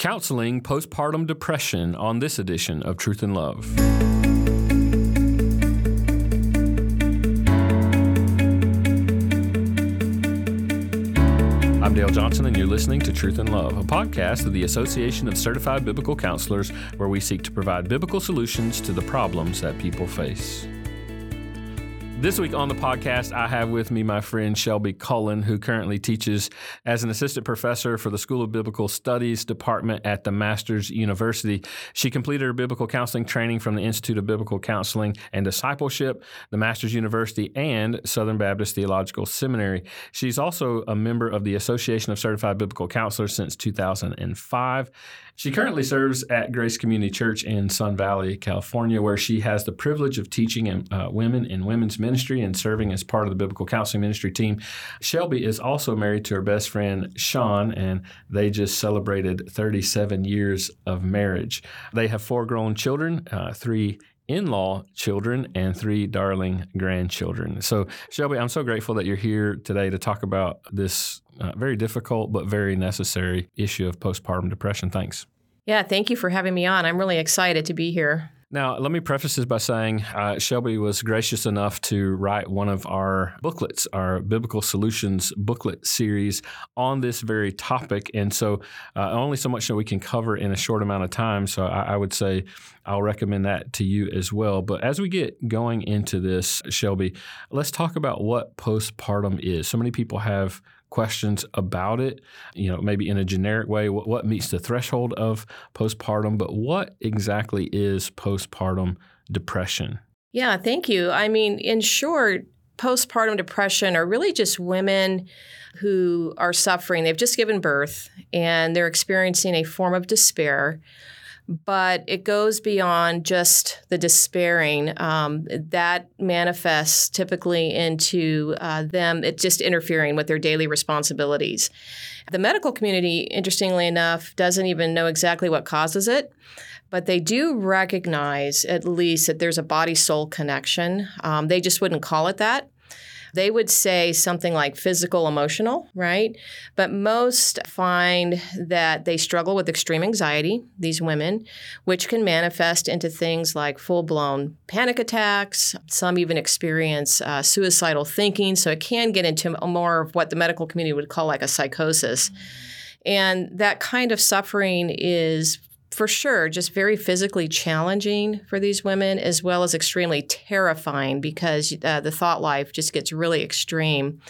counseling postpartum depression on this edition of Truth in Love. I'm Dale Johnson, and you're listening to Truth in Love, a podcast of the Association of Certified Biblical Counselors, where we seek to provide biblical solutions to the problems that people face. This week on the podcast, I have with me my friend Shelbi Cullen, who currently teaches as an assistant professor for the School of Biblical Studies department at the Masters University. She completed her biblical counseling training from the Institute of Biblical Counseling and Discipleship, the Masters University, and Southern Baptist Theological Seminary. She's also a member of the Association of Certified Biblical Counselors since 2005. She currently serves at Grace Community Church in Sun Valley, California, where she has the privilege of teaching uh, women in women's ministry and serving as part of the biblical counseling ministry team. Shelbi is also married to her best friend, Sean, and they just celebrated 37 years of marriage. They have four grown children, uh, three in law children and three darling grandchildren. So, Shelbi, I'm so grateful that you're here today to talk about this uh, very difficult but very necessary issue of postpartum depression. Thanks. Yeah, thank you for having me on. I'm really excited to be here. Now, let me preface this by saying uh, Shelbi was gracious enough to write one of our booklets, our Biblical Solutions booklet series on this very topic. And so, uh, only so much that we can cover in a short amount of time. So, I, I would say I'll recommend that to you as well. But as we get going into this, Shelbi, let's talk about what postpartum is. So many people have questions about it, you know, maybe in a generic way, what, what meets the threshold of postpartum, but what exactly is postpartum depression? Yeah, thank you. I mean, in short, postpartum depression are really just women who are suffering. They've just given birth and they're experiencing a form of despair but it goes beyond just the despairing. Um, that manifests typically into uh, them it just interfering with their daily responsibilities. The medical community, interestingly enough, doesn't even know exactly what causes it. But they do recognize, at least, that there's a body soul connection. Um, they just wouldn't call it that. They would say something like physical, emotional, right? But most find that they struggle with extreme anxiety, these women, which can manifest into things like full blown panic attacks. Some even experience uh, suicidal thinking. So it can get into more of what the medical community would call like a psychosis. And that kind of suffering is for sure just very physically challenging for these women as well as extremely terrifying because uh, the thought life just gets really extreme.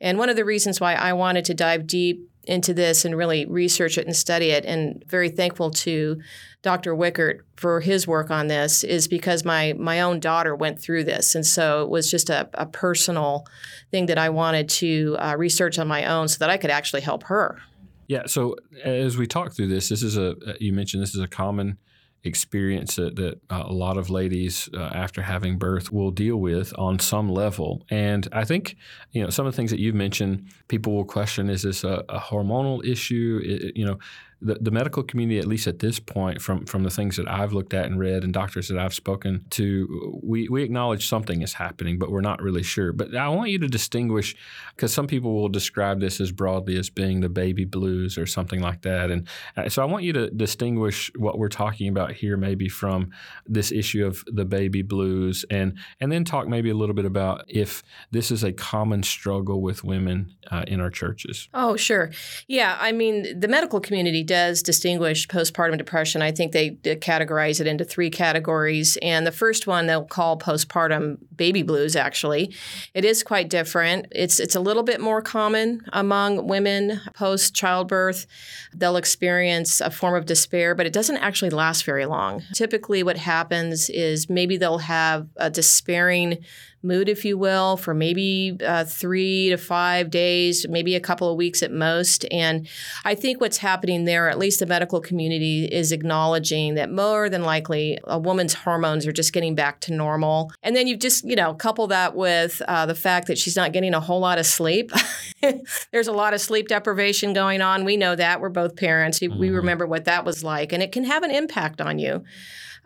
And one of the reasons why i wanted to dive deep into this and really research it and study it and very thankful to dr wickert for his work on this is because my my own daughter went through this. And so it was just a, a personal thing that i wanted to uh, research on my own so that i could actually help her yeah. So as we talk through this, this is a you mentioned this is a common experience that, that uh, a lot of ladies uh, after having birth will deal with on some level. And I think you know some of the things that you've mentioned, people will question: Is this a, a hormonal issue? It, you know, the, the medical community, at least at this point, from from the things that I've looked at and read, and doctors that I've spoken to, we we acknowledge something is happening, but we're not really sure. But I want you to distinguish, because some people will describe this as broadly as being the baby blues or something like that, and uh, so I want you to distinguish what we're talking about here, maybe from this issue of the baby blues, and and then talk maybe a little bit about if this is a common struggle with women uh, in our churches. Oh, sure, yeah. I mean, the medical community does distinguish postpartum depression. I think they categorize it into three categories. And the first one they'll call postpartum baby blues, actually. It is quite different. It's, it's a little bit more common among women post childbirth. They'll experience a form of despair, but it doesn't actually last very long. Typically, what happens is maybe they'll have a despairing mood, if you will, for maybe uh, three to five days, maybe a couple of weeks at most. And I think what's happening there, at least the medical community, is acknowledging that more than likely a woman's hormones are just getting back to normal. And then you've just you know, couple that with uh, the fact that she's not getting a whole lot of sleep. There's a lot of sleep deprivation going on. We know that. We're both parents. Mm-hmm. We remember what that was like, and it can have an impact on you.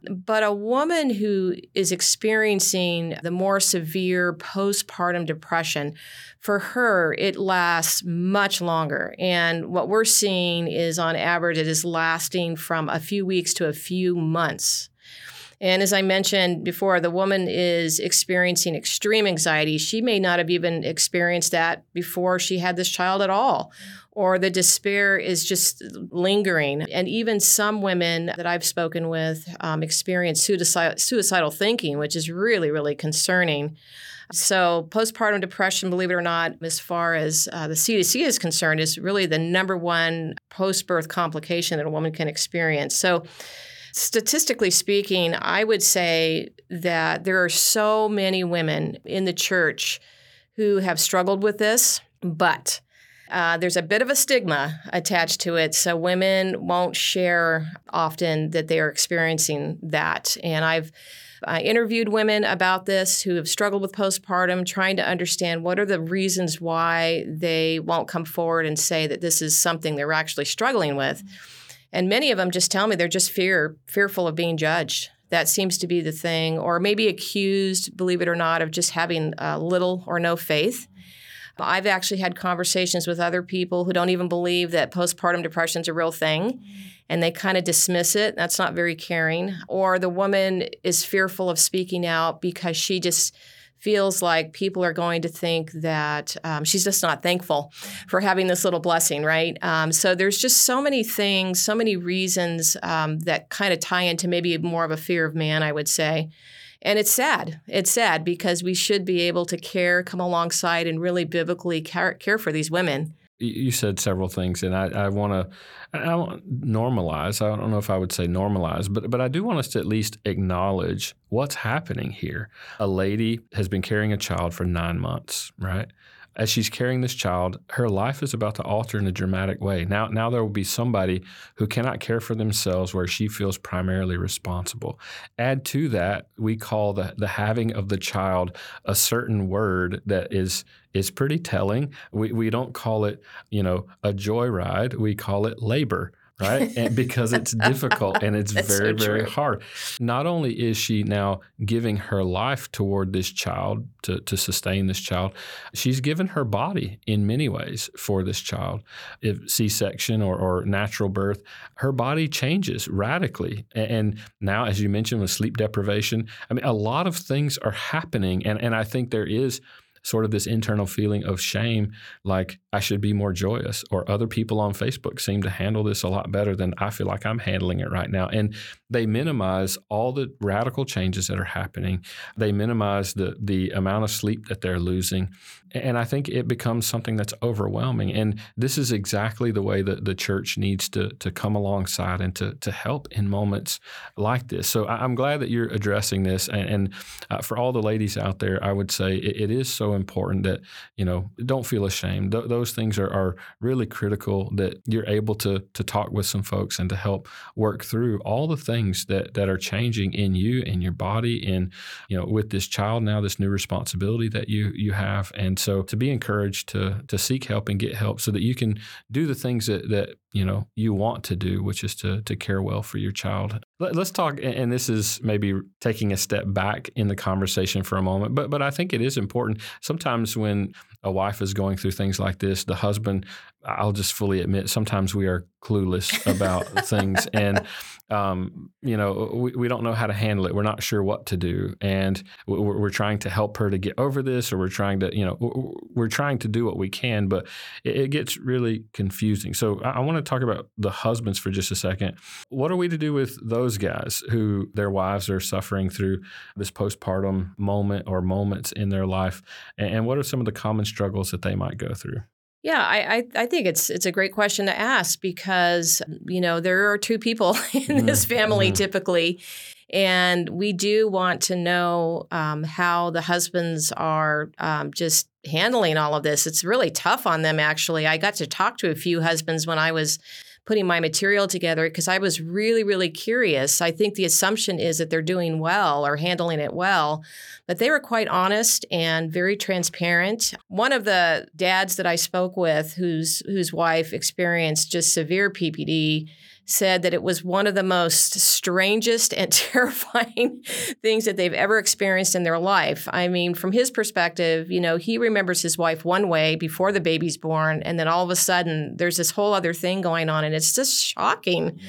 But a woman who is experiencing the more severe postpartum depression, for her, it lasts much longer. And what we're seeing is on average, it is lasting from a few weeks to a few months. And as I mentioned before, the woman is experiencing extreme anxiety. She may not have even experienced that before she had this child at all. Or the despair is just lingering. And even some women that I've spoken with um, experience suicide, suicidal thinking, which is really, really concerning. So, postpartum depression, believe it or not, as far as uh, the CDC is concerned, is really the number one post birth complication that a woman can experience. So, Statistically speaking, I would say that there are so many women in the church who have struggled with this, but uh, there's a bit of a stigma attached to it. So women won't share often that they are experiencing that. And I've I interviewed women about this who have struggled with postpartum, trying to understand what are the reasons why they won't come forward and say that this is something they're actually struggling with. And many of them just tell me they're just fear fearful of being judged. That seems to be the thing, or maybe accused, believe it or not, of just having uh, little or no faith. I've actually had conversations with other people who don't even believe that postpartum depression is a real thing and they kind of dismiss it. That's not very caring. Or the woman is fearful of speaking out because she just feels like people are going to think that um, she's just not thankful for having this little blessing, right? Um, so there's just so many things, so many reasons um, that kind of tie into maybe more of a fear of man, I would say. And it's sad. It's sad because we should be able to care, come alongside, and really biblically care, care for these women. You said several things, and I, I want to I want normalize. I don't know if I would say normalize, but but I do want us to at least acknowledge what's happening here. A lady has been carrying a child for nine months, right? As she's carrying this child, her life is about to alter in a dramatic way. Now, now there will be somebody who cannot care for themselves where she feels primarily responsible. Add to that, we call the, the having of the child a certain word that is is pretty telling. We, we don't call it, you know, a joyride. We call it labor right? And because it's difficult and it's very, so very hard. Not only is she now giving her life toward this child to, to sustain this child, she's given her body in many ways for this child. If C section or, or natural birth, her body changes radically. And now, as you mentioned, with sleep deprivation, I mean, a lot of things are happening. And, and I think there is sort of this internal feeling of shame, like I should be more joyous, or other people on Facebook seem to handle this a lot better than I feel like I'm handling it right now. And they minimize all the radical changes that are happening. They minimize the the amount of sleep that they're losing. And I think it becomes something that's overwhelming. And this is exactly the way that the church needs to, to come alongside and to, to help in moments like this. So I'm glad that you're addressing this. And, and uh, for all the ladies out there, I would say it, it is so important that, you know, don't feel ashamed. Th- those things are, are really critical that you're able to, to talk with some folks and to help work through all the things that, that are changing in you and your body and, you know, with this child now, this new responsibility that you, you have. And so to be encouraged to to seek help and get help so that you can do the things that that you know you want to do, which is to to care well for your child. Let, us talk, and this is maybe taking a step back in the conversation for a moment, but but I think it is important. Sometimes when a wife is going through things like this, the husband, I'll just fully admit, sometimes we are clueless about things, and um, you know, we, we don't know how to handle it. We're not sure what to do, and we're, we're, trying to help her to get over this, or we're trying to, you know, we're trying to do what we can, but it, it gets really confusing. So I, I want to talk about the husbands for just a second. What are we to do with those guys who their wives are suffering through this postpartum moment or moments in their life, and, and what are some of the common struggles that they might go through? Yeah, I, I, I think it's it's a great question to ask because you know there are two people in this mm-hmm. family mm-hmm. typically, and we do want to know um, how the husbands are um, just handling all of this. It's really tough on them. Actually, I got to talk to a few husbands when I was putting my material together because I was really, really curious. I think the assumption is that they're doing well or handling it well, but they were quite honest and very transparent. One of the dads that I spoke with, whose whose wife experienced just severe PPD, said that it was one of the most strangest and terrifying things that they've ever experienced in their life. I mean, from his perspective, you know, he remembers his wife one way before the baby's born, and then all of a sudden there's this whole other thing going on, and it's just shocking.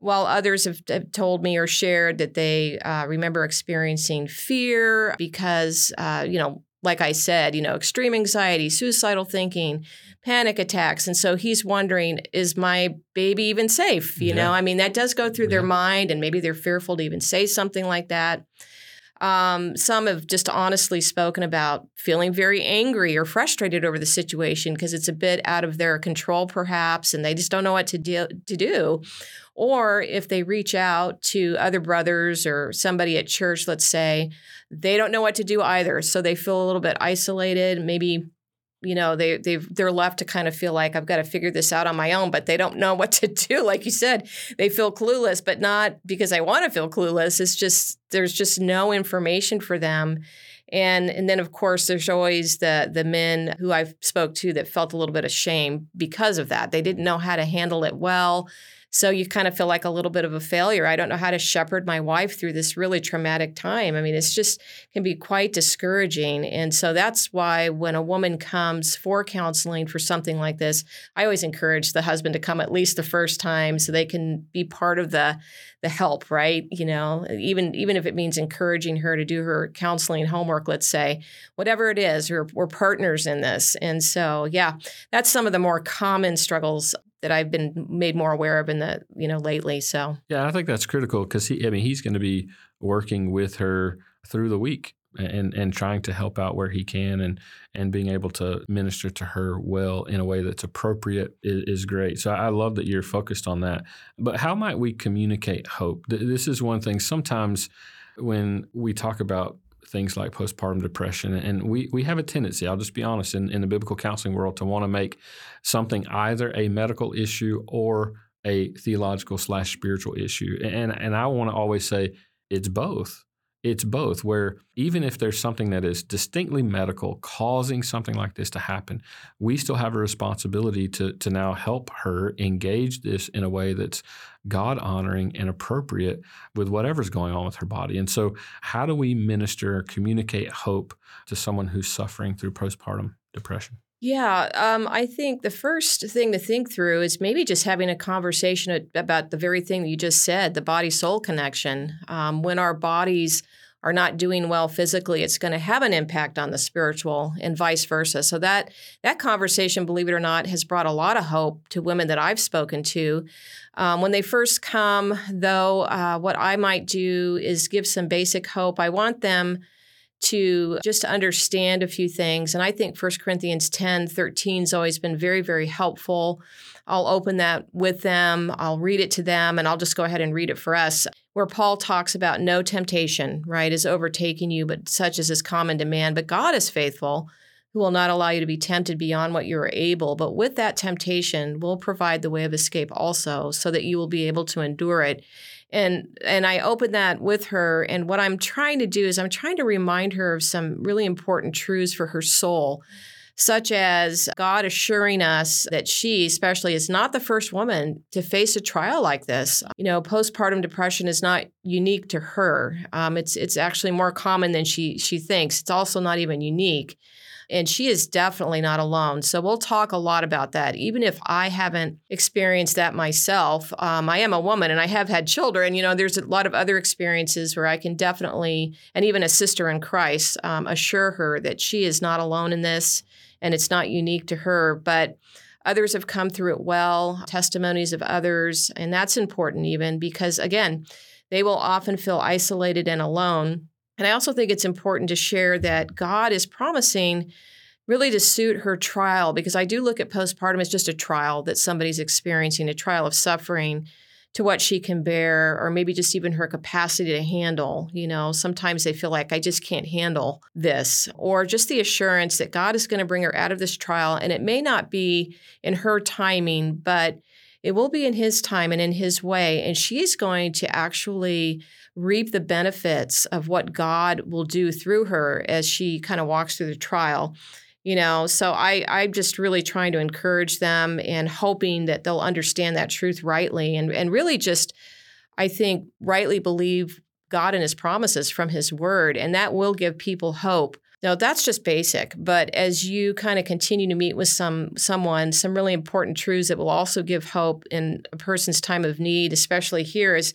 While others have, have, told me or shared that they uh, remember experiencing fear because, uh, you know, like I said, you know, extreme anxiety, suicidal thinking, panic attacks. And so he's wondering, is my baby even safe? You yeah. know, I mean, that does go through yeah. their mind, and maybe they're fearful to even say something like that. Um, some have just honestly spoken about feeling very angry or frustrated over the situation because it's a bit out of their control, perhaps, and they just don't know what to do. To do. Or if they reach out to other brothers or somebody at church, let's say, they don't know what to do either. So they feel a little bit isolated, maybe you know they they they're left to kind of feel like I've got to figure this out on my own, but they don't know what to do. Like you said, they feel clueless, but not because I want to feel clueless. It's just there's just no information for them. And and then of course there's always the the men who I've spoke to that felt a little bit of shame because of that. They didn't know how to handle it well. So you kind of feel like a little bit of a failure. I don't know how to shepherd my wife through this really traumatic time. I mean, it's just can be quite discouraging. And so that's why when a woman comes for counseling for something like this, I always encourage the husband to come at least the first time so they can be part of the the help, right? You know, even even if it means encouraging her to do her counseling homework, let's say, whatever it is, we're, we're partners in this. And so, yeah, that's some of the more common struggles that I've been made more aware of in the you know lately. So yeah, I think that's critical because he, I mean, he's going to be working with her through the week and and trying to help out where he can and and being able to minister to her well in a way that's appropriate is, is, great. So I love that you're focused on that. But how might we communicate hope? This is one thing. Sometimes when we talk about things like postpartum depression. And we, we have a tendency, I'll just be honest, in, in the biblical counseling world to want to make something either a medical issue or a theological slash spiritual issue. And, and I want to always say it's both it's both, where even if there's something that is distinctly medical causing something like this to happen, we still have a responsibility to, to now help her engage this in a way that's God honoring and appropriate with whatever's going on with her body. And so, how do we minister, communicate hope to someone who's suffering through postpartum depression? Yeah, um, I think the first thing to think through is maybe just having a conversation about the very thing that you just said the body soul connection. Um, when our bodies are not doing well physically, it's going to have an impact on the spiritual and vice versa. So that that conversation, believe it or not, has brought a lot of hope to women that I've spoken to. Um, when they first come, though, uh, what I might do is give some basic hope. I want them to just understand a few things. And I think 1 Corinthians 10 13 has always been very, very helpful. I'll open that with them, I'll read it to them, and I'll just go ahead and read it for us. Where Paul talks about no temptation, right, is overtaking you, but such as is common to man. But God is faithful, who will not allow you to be tempted beyond what you are able. But with that temptation, will provide the way of escape also, so that you will be able to endure it and and I opened that with her and what I'm trying to do is I'm trying to remind her of some really important truths for her soul such as God assuring us that she, especially, is not the first woman to face a trial like this. You know, postpartum depression is not unique to her. Um, it's it's actually more common than she she thinks. It's also not even unique. And she is definitely not alone. So we'll talk a lot about that. Even if I haven't experienced that myself, um, I am a woman and I have had children. You know, there's a lot of other experiences where I can definitely, and even a sister in Christ, um, assure her that she is not alone in this and it's not unique to her. But others have come through it well, testimonies of others. And that's important, even because, again, they will often feel isolated and alone. And I also think it's important to share that God is promising really to suit her trial because I do look at postpartum as just a trial that somebody's experiencing, a trial of suffering to what she can bear or maybe just even her capacity to handle. You know, sometimes they feel like I just can't handle this or just the assurance that God is going to bring her out of this trial and it may not be in her timing, but It will be in His time and in His way. And she's going to actually reap the benefits of what God will do through her as she kind of walks through the trial. You know, so I, I'm just really trying to encourage them and hoping that they'll understand that truth rightly and, and really just, I think, rightly believe God and his promises from his word. And that will give people hope now that's just basic, but as you kind of continue to meet with some someone, some really important truths that will also give hope in a person's time of need, especially here, is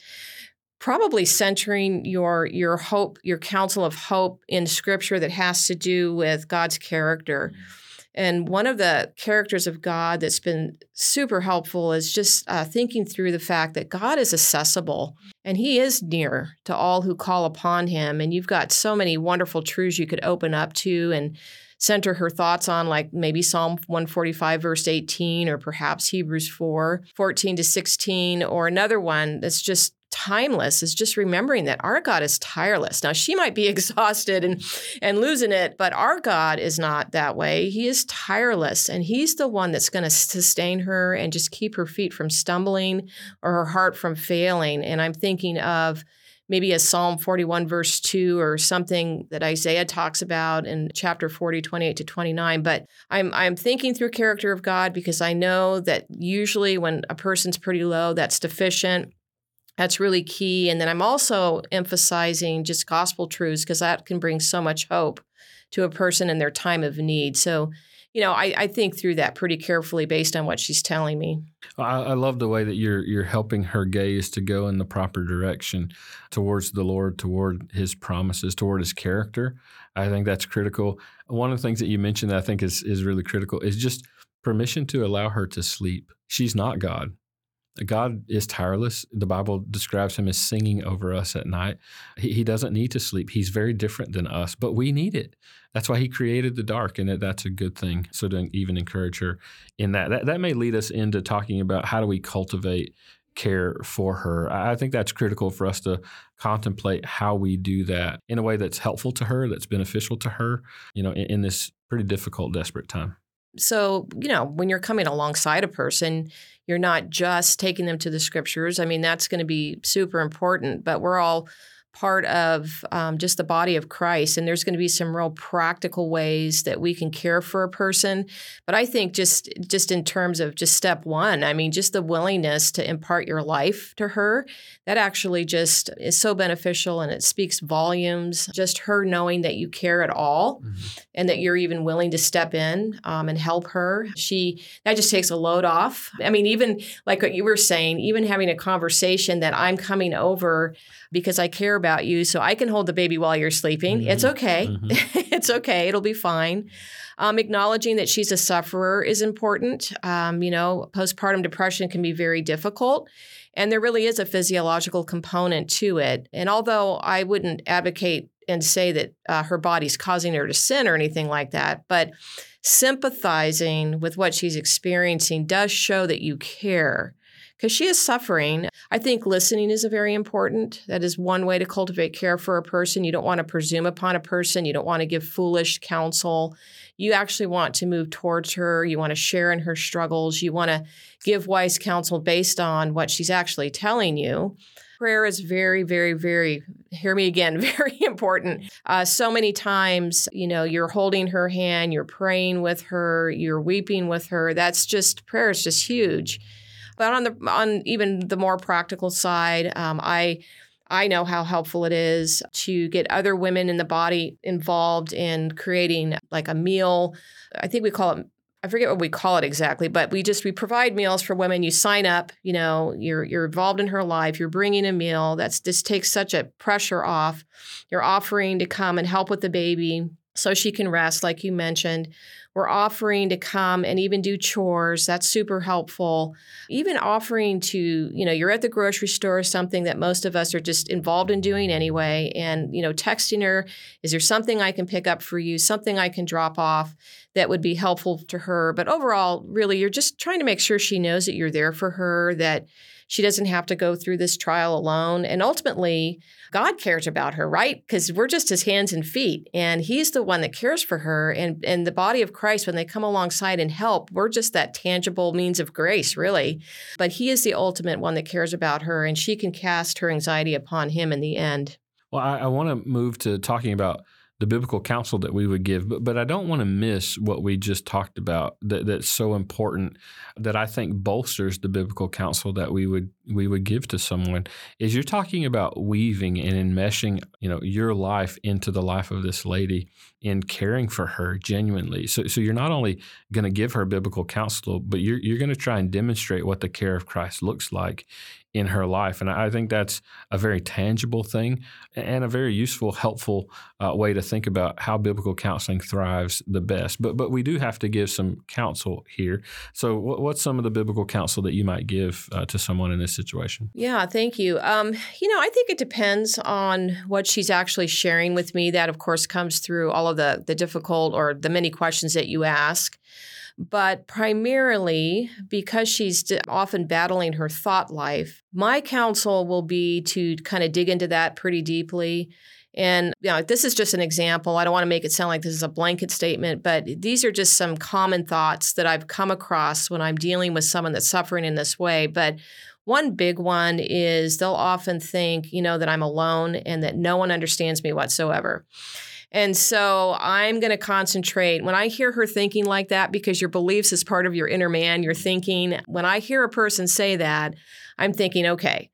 probably centering your your hope, your counsel of hope in scripture that has to do with God's character. Mm-hmm and one of the characters of God that's been super helpful is just uh, thinking through the fact that God is accessible and He is near to all who call upon Him. And you've got so many wonderful truths you could open up to and center her thoughts on, like maybe Psalm 145, verse 18, or perhaps Hebrews 4, 14 to 16, or another one that's just timeless is just remembering that our God is tireless. Now she might be exhausted and and losing it, but our God is not that way. He is tireless and he's the one that's going to sustain her and just keep her feet from stumbling or her heart from failing. And I'm thinking of maybe a Psalm 41 verse 2 or something that Isaiah talks about in chapter 40 28 to 29, but I'm I'm thinking through character of God because I know that usually when a person's pretty low that's deficient that's really key. And then I'm also emphasizing just gospel truths because that can bring so much hope to a person in their time of need. So, you know, I, I think through that pretty carefully based on what she's telling me. I, I, love the way that you're you're helping her gaze to go in the proper direction towards the Lord, toward His promises, toward His character. I think that's critical. One of the things that you mentioned that I think is is really critical is just permission to allow her to sleep. She's not God. God is tireless. The Bible describes him as singing over us at night. He, he, doesn't need to sleep. He's very different than us, but we need it. That's why he created the dark, and that's a good thing. So to even encourage her in that, that, that may lead us into talking about how do we cultivate care for her. I think that's critical for us to contemplate how we do that in a way that's helpful to her, that's beneficial to her, you know, in, in this pretty difficult, desperate time. So, you know, when you're coming alongside a person, you're not just taking them to the scriptures. I mean, that's going to be super important, but we're all part of um, just the body of Christ. And there's going to be some real practical ways that we can care for a person. But I think just just in terms of just step one, I mean, just the willingness to impart your life to her, that actually just is so beneficial and it speaks volumes. Just her knowing that you care at all mm-hmm. and that you're even willing to step in um, and help her. She that just takes a load off. I mean, even like what you were saying, even having a conversation that I'm coming over because I care about you so I can hold the baby while you're sleeping. Mm-hmm. It's okay. Mm-hmm. it's okay. It'll be fine. Um, acknowledging that she's a sufferer is important. Um, you know, postpartum depression can be very difficult. And there really is a physiological component to it. And although I wouldn't advocate and say that uh, her body's causing her to sin or anything like that, but sympathizing with what she's experiencing does show that you care because she is suffering. I think listening is a very important. That is one way to cultivate care for a person. You don't want to presume upon a person. You don't want to give foolish counsel. You actually want to move towards her. You want to share in her struggles. You want to give wise counsel based on what she's actually telling you prayer is very, very, very, hear me again, very important. Uh, so many times, you know, you're holding her hand, you're praying with her, you're weeping with her. That's just, prayer is just huge. But on the on even the more practical side, um, I I know how helpful it is to get other women in the body involved in creating like a meal. I think we call it I forget what we call it exactly, but we just we provide meals for women. You sign up, you know, you're you're involved in her life. You're bringing a meal. That's this takes such a pressure off. You're offering to come and help with the baby so she can rest, like you mentioned. We're offering to come and even do chores. That's super helpful. Even offering to, you know, you're at the grocery store, something that most of us are just involved in doing anyway, and, you know, texting her, is there something I can pick up for you, something I can drop off that would be helpful to her? But overall, really, you're just trying to make sure she knows that you're there for her, that She doesn't have to go through this trial alone. And ultimately, God cares about her, right? Because we're just his hands and feet, and he's the one that cares for her. And, and the body of Christ, when they come alongside and help, we're just that tangible means of grace, really. But he is the ultimate one that cares about her, and she can cast her anxiety upon him in the end. Well, I, I want to move to talking about the biblical counsel that we would give, but, but I don't want to miss what we just talked about that, that's so important that I think bolsters the biblical counsel that we would we would give to someone is you're talking about weaving and enmeshing, you know, your life into the life of this lady in caring for her genuinely. So, so you're not only going to give her biblical counsel, but you're, you're going to try and demonstrate what the care of Christ looks like in her life. And I think that's a very tangible thing and a very useful, helpful uh, way to think about how biblical counseling thrives the best. But but we do have to give some counsel here. So what's some of the biblical counsel that you might give uh, to someone in this situation? Yeah, thank you. Um, you know, I think it depends on what she's actually sharing with me. That, of course, comes through all of the the difficult or the many questions that you ask. But primarily, because she's often battling her thought life, my counsel will be to kind of dig into that pretty deeply. And you know, this is just an example. I don't want to make it sound like this is a blanket statement, but these are just some common thoughts that I've come across when I'm dealing with someone that's suffering in this way. But one big one is they'll often think, you know, that I'm alone and that no one understands me whatsoever. And so I'm going to concentrate when I hear her thinking like that, because your beliefs is part of your inner man, you're thinking. When I hear a person say that, I'm thinking, okay,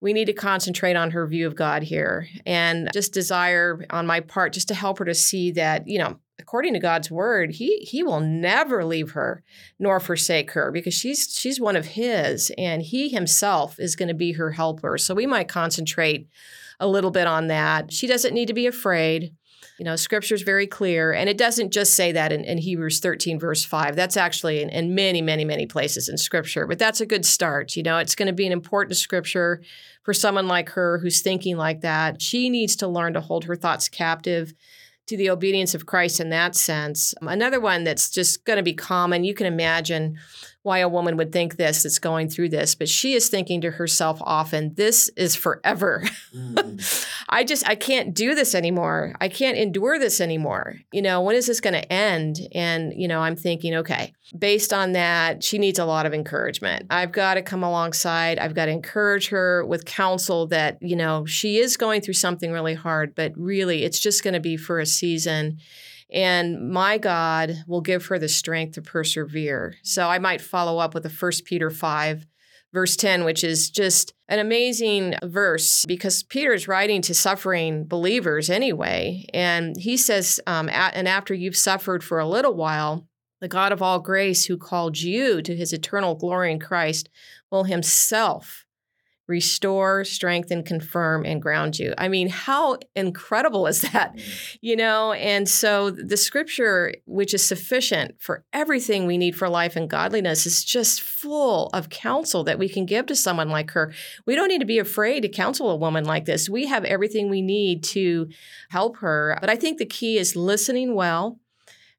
we need to concentrate on her view of God here and just desire on my part just to help her to see that, you know, according to God's word, he he will never leave her nor forsake her because she's she's one of his and he himself is going to be her helper. So we might concentrate a little bit on that. She doesn't need to be afraid. You know, scripture is very clear, and it doesn't just say that in, in Hebrews 13, verse 5. That's actually in, in, many, many, many places in scripture, but that's a good start. You know, it's going to be an important scripture for someone like her who's thinking like that. She needs to learn to hold her thoughts captive to the obedience of Christ in that sense. Another one that's just going to be common, you can imagine why a woman would think this that's going through this but she is thinking to herself often this is forever. Mm. i just i can't do this anymore. I can't endure this anymore. You know when is this going to end? And you know i'm thinking okay based on that she needs a lot of encouragement. I've got to come alongside. I've got to encourage her with counsel that you know she is going through something really hard but really it's just going to be for a season and my God will give her the strength to persevere. So I might follow up with the First Peter 5, verse 10, which is just an amazing verse because Peter is writing to suffering believers anyway. And he says, um, and after you've suffered for a little while, the God of all grace, who called you to his eternal glory in Christ, will himself restore, strengthen, confirm, and ground you. I mean, how incredible is that? Mm. You know, and so the scripture, which is sufficient for everything we need for life and godliness, is just full of counsel that we can give to someone like her. We don't need to be afraid to counsel a woman like this. We have everything we need to help her. But I think the key is listening well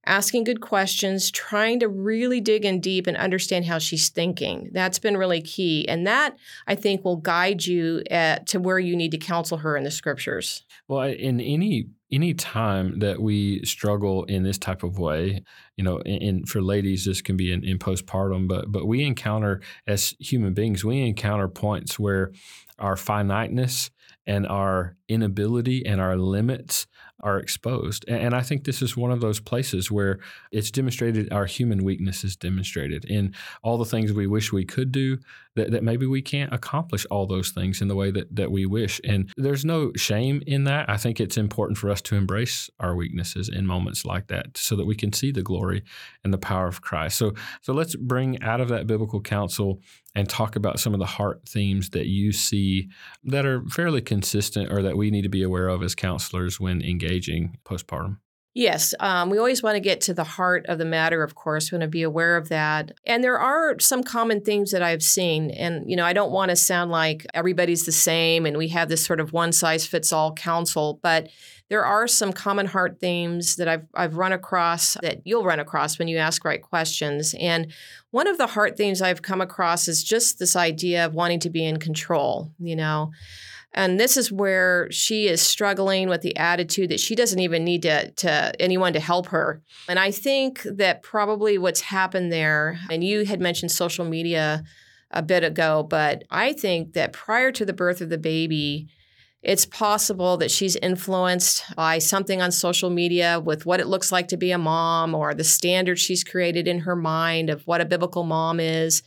asking good questions, trying to really dig in deep and understand how she's thinking. That's been really key. And that, I think, will guide you at, to where you need to counsel her in the scriptures. Well, in any any time that we struggle in this type of way, you know, and for ladies, this can be in, in postpartum, but but we encounter as human beings, we encounter points where our finiteness and our inability and our limits are exposed. And I think this is one of those places where it's demonstrated our human weakness is demonstrated in all the things we wish we could do, that, that maybe we can't accomplish all those things in the way that, that we wish. And there's no shame in that. I think it's important for us to embrace our weaknesses in moments like that so that we can see the glory and the power of Christ. So so let's bring out of that biblical counsel and talk about some of the heart themes that you see that are fairly consistent or that we need to be aware of as counselors when engaging postpartum. Yes, um, we always want to get to the heart of the matter, of course. We want to be aware of that. And there are some common themes that I've seen. And, you know, I don't want to sound like everybody's the same and we have this sort of one size fits all counsel, but there are some common heart themes that I've, I've run across that you'll run across when you ask right questions. And one of the heart themes I've come across is just this idea of wanting to be in control, you know. And this is where she is struggling with the attitude that she doesn't even need to, to anyone to help her. And I think that probably what's happened there, and you had mentioned social media a bit ago, but I think that prior to the birth of the baby, it's possible that she's influenced by something on social media with what it looks like to be a mom or the standards she's created in her mind of what a biblical mom is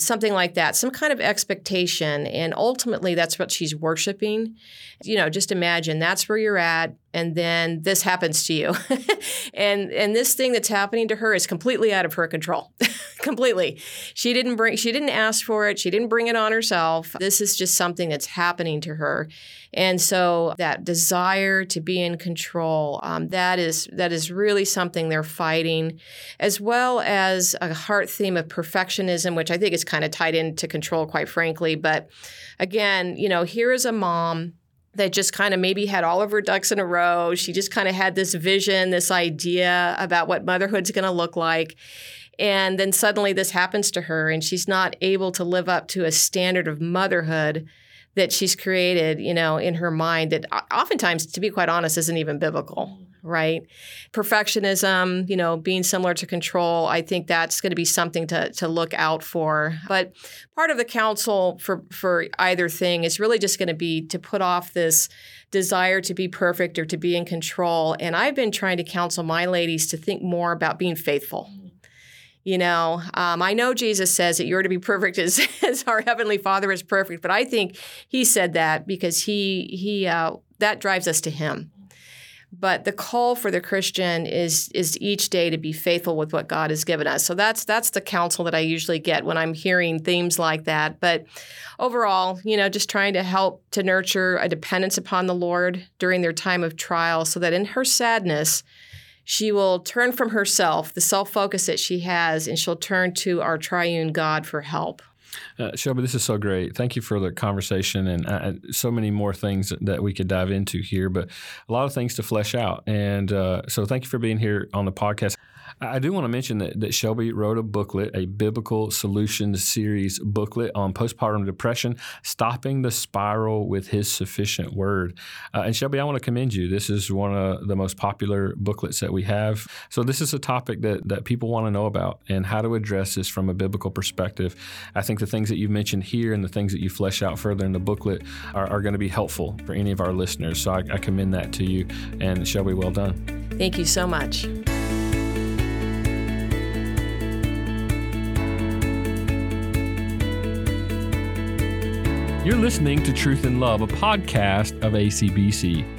something like that, some kind of expectation. And ultimately, that's what she's worshiping. You know, just imagine that's where you're at, and then this happens to you. and and this thing that's happening to her is completely out of her control. completely. She didn't bring she didn't ask for it. She didn't bring it on herself. This is just something that's happening to her. And so that desire to be in control, um, that is that is really something they're fighting, as well as a heart theme of perfectionism, which I think is kind of tied into control, quite frankly. But again, you know, here is a mom that just kind of maybe had all of her ducks in a row. She just kind of had this vision, this idea about what motherhood's going to look like. And then suddenly this happens to her, and she's not able to live up to a standard of motherhood that she's created, you know, in her mind that oftentimes, to be quite honest, isn't even biblical, right? Perfectionism, you know, being similar to control, I think that's going to be something to, to look out for. But part of the counsel for, for either thing is really just going to be to put off this desire to be perfect or to be in control. And I've been trying to counsel my ladies to think more about being faithful you know, um, I know Jesus says that you're to be perfect as, as our heavenly Father is perfect, but I think he said that because he he uh, that drives us to Him. But the call for the Christian is is each day to be faithful with what God has given us. So that's that's the counsel that I usually get when I'm hearing themes like that. But overall, you know, just trying to help to nurture a dependence upon the Lord during their time of trial, so that in her sadness she will turn from herself, the self focus that she has, and she'll turn to our triune God for help. Uh, Shelbi, this is so great. Thank you for the conversation and uh, so many more things that we could dive into here, but a lot of things to flesh out. And uh, so, thank you for being here on the podcast. I do want to mention that, that Shelbi wrote a booklet, a biblical solutions series booklet on postpartum depression, stopping the spiral with his sufficient word. Uh, and Shelbi, I want to commend you. This is one of the most popular booklets that we have. So this is a topic that, that people want to know about and how to address this from a biblical perspective. I think the things that you've mentioned here and the things that you flesh out further in the booklet are, are going to be helpful for any of our listeners. So I, I commend that to you. And Shelbi, well done. Thank you so much. You're listening to Truth in Love, a podcast of ACBC.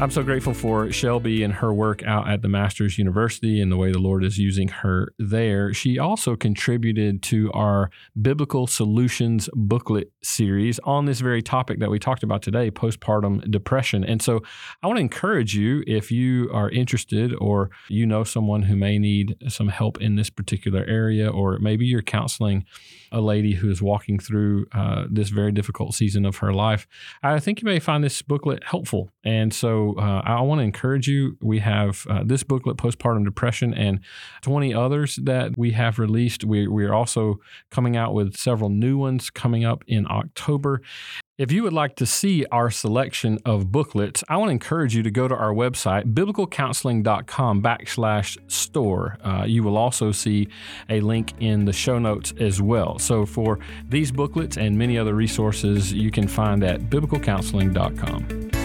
I'm so grateful for Shelbi and her work out at the Masters University and the way the Lord is using her there. She also contributed to our Biblical Solutions booklet series on this very topic that we talked about today postpartum depression. And so I want to encourage you if you are interested or you know someone who may need some help in this particular area, or maybe you're counseling a lady who is walking through uh, this very difficult season of her life, I think you may find this booklet helpful. And uh, I want to encourage you. We have uh, this booklet, Postpartum Depression, and 20 others that we have released. We, we are also coming out with several new ones coming up in October. If you would like to see our selection of booklets, I want to encourage you to go to our website, biblicalcounseling.com backslash store. Uh, you will also see a link in the show notes as well. So for these booklets and many other resources, you can find at biblicalcounseling.com.